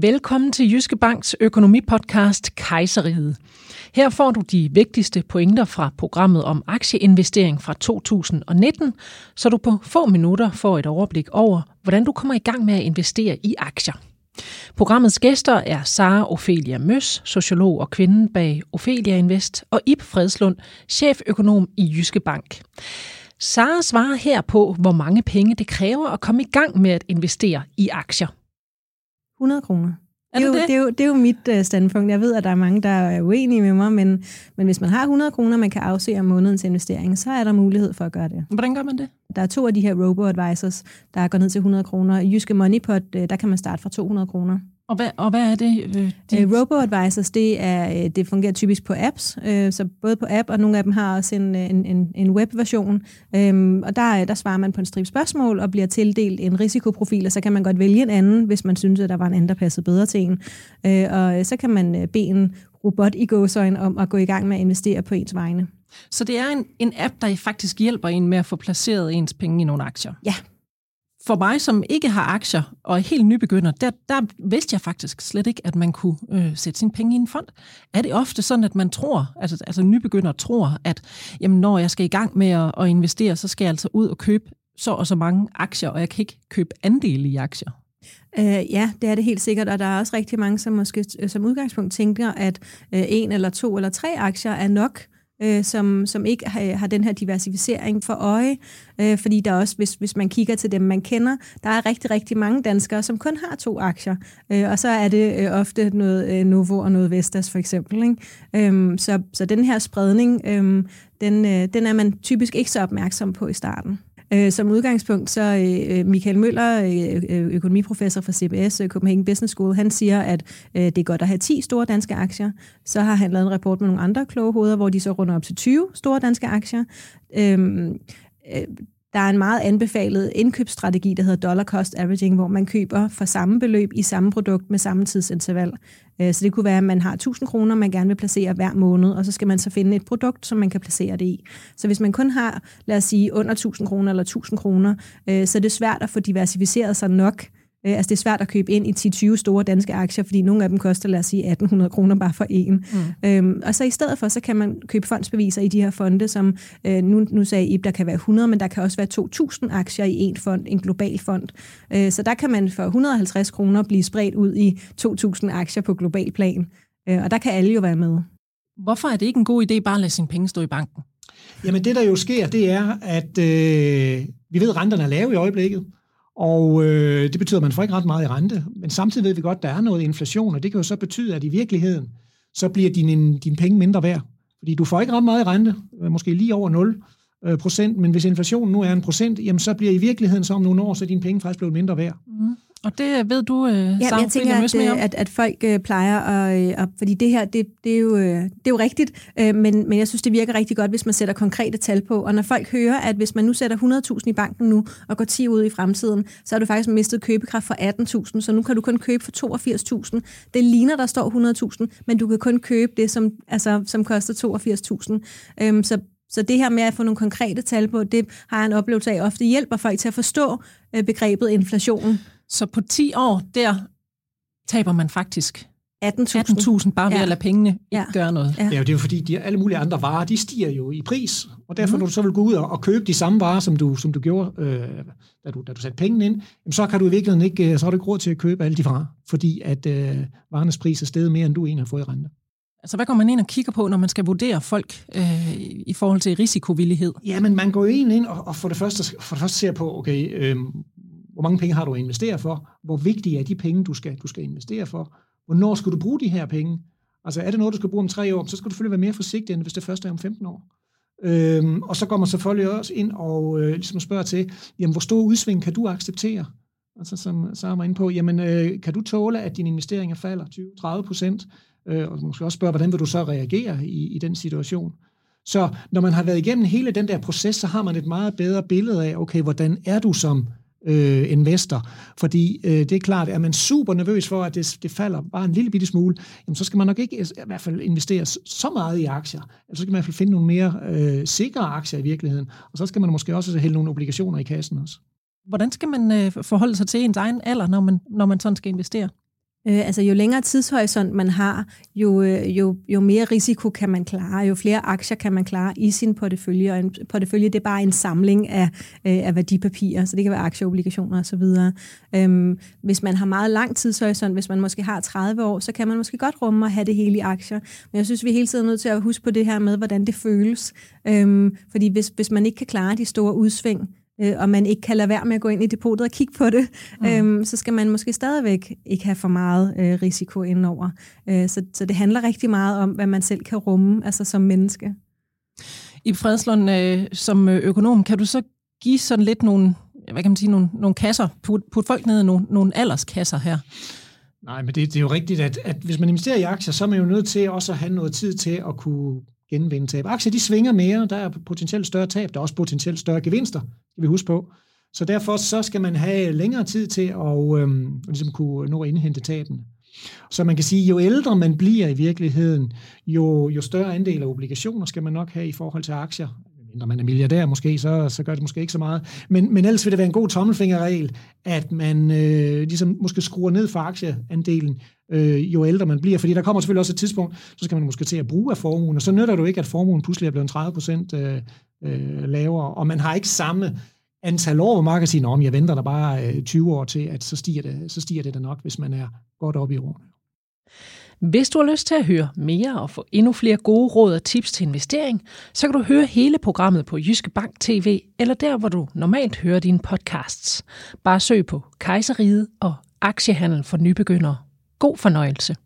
Velkommen til Jyske Banks økonomipodcast Kejseriet. Her får du de vigtigste pointer fra programmet om aktieinvestering fra 2019, så du på få minutter får et overblik over, hvordan du kommer i gang med at investere i aktier. Programmets gæster er Sara Ophelia Møs, sociolog og kvinden bag Ophelia Invest, og Ib Fredslund, cheføkonom i Jyske Bank. Sara svarer her på, hvor mange penge det kræver at komme i gang med at investere i aktier. 100 kroner. Er det, er jo, det? det, er jo, det er jo mit uh, standpunkt. Jeg ved, at der er mange, der er uenige med mig, men, men hvis man har 100 kroner, man kan afse om månedens investering, så er der mulighed for at gøre det. Hvordan gør man det? Der er to af de her robo-advisors, der går ned til 100 kroner. Jyske Moneypot, uh, der kan man starte fra 200 kroner. Og hvad, og hvad er det? Øh, de... uh, robo-advisors, det, er, uh, det fungerer typisk på apps, uh, så både på app, og nogle af dem har også en, en, en, en webversion. Um, og der, der svarer man på en stribe spørgsmål og bliver tildelt en risikoprofil, og så kan man godt vælge en anden, hvis man synes, at der var en anden, der passede bedre til en. Uh, og så kan man bede en robot i gåsøjne om at gå i gang med at investere på ens vegne. Så det er en, en app, der faktisk hjælper en med at få placeret ens penge i nogle aktier? Ja, for mig, som ikke har aktier og er helt nybegynder, der, der vidste jeg faktisk slet ikke, at man kunne øh, sætte sine penge i en fond. Er det ofte sådan, at man tror, altså, altså nybegynder tror, at jamen, når jeg skal i gang med at, at investere, så skal jeg altså ud og købe så og så mange aktier, og jeg kan ikke købe andele i aktier? Øh, ja, det er det helt sikkert, og der er også rigtig mange, som måske øh, som udgangspunkt tænker, at øh, en eller to eller tre aktier er nok, øh, som, som ikke har, øh, har den her diversificering for øje. Øh, fordi der også, hvis, hvis man kigger til dem, man kender, der er rigtig, rigtig mange danskere, som kun har to aktier. Øh, og så er det øh, ofte noget øh, Novo og noget Vestas for eksempel. Ikke? Øh, så, så den her spredning, øh, den, øh, den er man typisk ikke så opmærksom på i starten. Øh, som udgangspunkt, så øh, Michael Møller, øh, øh økonomiprofessor fra CBS, øh, Copenhagen Business School, han siger, at øh, det er godt at have 10 store danske aktier. Så har han lavet en rapport med nogle andre kloge hoveder, hvor de så runder op til 20 store danske aktier. Øhm, øh, der er en meget anbefalet indkøbsstrategi, der hedder dollar cost averaging, hvor man køber for samme beløb i samme produkt med samme tidsinterval. Øh, så det kunne være, at man har 1000 kroner, man gerne vil placere hver måned, og så skal man så finde et produkt, som man kan placere det i. Så hvis man kun har, lad os sige, under 1000 kroner eller 1000 kroner, øh, så er det svært at få diversificeret sig nok Øh, altså det er svært at købe ind i 10-20 store danske aktier, fordi nogle af dem koster, lad os sige, 1800 kroner bare for en. Mm. Øhm, og så i stedet for, så kan man købe fondsbeviser i de her fonde, som øh, nu, nu sagde I, der kan være 100, men der kan også være 2000 aktier i en fond, en global fond. Øh, så der kan man for 150 kroner blive spredt ud i 2000 aktier på global plan. Øh, og der kan alle jo være med. Hvorfor er det ikke en god idé bare at lade sine penge stå i banken? Jamen det, der jo sker, det er, at øh, vi ved, at renterne er lave i øjeblikket. Og øh, det betyder, at man får ikke ret meget i rente. Men samtidig ved vi godt, at der er noget inflation, og det kan jo så betyde, at i virkeligheden, så bliver dine din penge mindre værd. Fordi du får ikke ret meget i rente, øh, måske lige over 0 øh, procent, men hvis inflationen nu er en procent, jamen så bliver i virkeligheden så om nogle år, så er dine penge faktisk blevet mindre værd. Mm. Og det ved du, øh, ja, jeg tænker, at, om. at, at folk øh, plejer at, at... Fordi det her, det, det, er, jo, øh, det er jo rigtigt, øh, men, men jeg synes, det virker rigtig godt, hvis man sætter konkrete tal på. Og når folk hører, at hvis man nu sætter 100.000 i banken nu, og går 10 ud i fremtiden, så har du faktisk mistet købekraft for 18.000, så nu kan du kun købe for 82.000. Det ligner, der står 100.000, men du kan kun købe det, som, altså, som koster 82.000. Øhm, så så det her med at få nogle konkrete tal på, det har jeg en oplevelse af ofte hjælper folk til at forstå øh, begrebet inflation. Så på 10 år, der taber man faktisk 18.000 18 bare ved ja. at lade pengene ikke ja. gøre noget. Ja. ja, det er jo fordi, de, alle mulige andre varer, de stiger jo i pris, og derfor mm. når du så vil gå ud og, og købe de samme varer, som du, som du gjorde, øh, da, du, da du satte pengene ind, jamen, så kan du i virkeligheden ikke, øh, så har du ikke råd til at købe alle de varer, fordi at øh, varernes pris er steget mere, end du egentlig har fået i rente. Altså, hvad går man ind og kigger på, når man skal vurdere folk øh, i forhold til risikovillighed? Ja, men man går jo ind og, og for, det første, for det første ser på, okay, øh, hvor mange penge har du at investere for? Hvor vigtige er de penge, du skal, du skal investere for? Hvornår skal du bruge de her penge? Altså er det noget, du skal bruge om tre år, så skal du selvfølgelig være mere forsigtig, end hvis det første er om 15 år. Øhm, og så går man selvfølgelig også ind og øh, ligesom spørger til, jamen, hvor stor udsving kan du acceptere? Altså som så var inde på, jamen, øh, kan du tåle, at dine investeringer falder 20-30 procent? Øh, og måske også spørge, hvordan vil du så reagere i, i den situation? Så når man har været igennem hele den der proces, så har man et meget bedre billede af, okay, hvordan er du som øh, investor. Fordi øh, det er klart, at man super nervøs for, at det, det falder bare en lille bitte smule, jamen, så skal man nok ikke i hvert fald investere så meget i aktier. Altså så skal man i hvert fald finde nogle mere øh, sikre aktier i virkeligheden. Og så skal man måske også hælde nogle obligationer i kassen også. Hvordan skal man øh, forholde sig til ens egen alder, når man, når man sådan skal investere? Øh, altså jo længere tidshorisont man har, jo, øh, jo, jo mere risiko kan man klare, jo flere aktier kan man klare i sin portefølje, og en portefølje det er bare en samling af, øh, af værdipapirer, så det kan være aktieobligationer osv. Øhm, hvis man har meget lang tidshorisont, hvis man måske har 30 år, så kan man måske godt rumme at have det hele i aktier, men jeg synes, vi er hele tiden nødt til at huske på det her med, hvordan det føles, øhm, fordi hvis, hvis man ikke kan klare de store udsving, øh, og man ikke kan lade være med at gå ind i depotet og kigge på det, mm. øhm, så skal man måske stadigvæk ikke have for meget øh, risiko indenover. Øh, så, så det handler rigtig meget om, hvad man selv kan rumme, altså som menneske. I Fredslund, øh, som økonom, kan du så give sådan lidt nogle, hvad kan man sige, nogle, nogle kasser, put, put folk ned i nogle, nogle alderskasser her? Nej, men det, det er jo rigtigt, at, at hvis man investerer i aktier, så er man jo nødt til også at have noget tid til at kunne genvinde tab. Aktier, de svinger mere, der er potentielt større tab, der er også potentielt større gevinster, skal vi huske på. Så derfor så skal man have længere tid til at øhm, ligesom kunne nå at indhente tabene. Så man kan sige, jo ældre man bliver i virkeligheden, jo, jo større andel af obligationer skal man nok have i forhold til aktier når man er milliardær måske, så, så gør det måske ikke så meget. Men, men ellers vil det være en god tommelfingerregel, at man øh, ligesom måske skruer ned for aktieandelen, øh, jo ældre man bliver. Fordi der kommer selvfølgelig også et tidspunkt, så skal man måske til at bruge af formuen, og så nytter det jo ikke, at formuen pludselig er blevet 30 procent øh, øh, lavere, og man har ikke samme antal år, hvor man kan sige, at jeg venter der bare øh, 20 år til, at så stiger det, så stiger det da nok, hvis man er godt oppe i årene. Hvis du har lyst til at høre mere og få endnu flere gode råd og tips til investering, så kan du høre hele programmet på Jyske Bank TV eller der, hvor du normalt hører dine podcasts. Bare søg på Kejseriet og Aktiehandel for nybegyndere. God fornøjelse.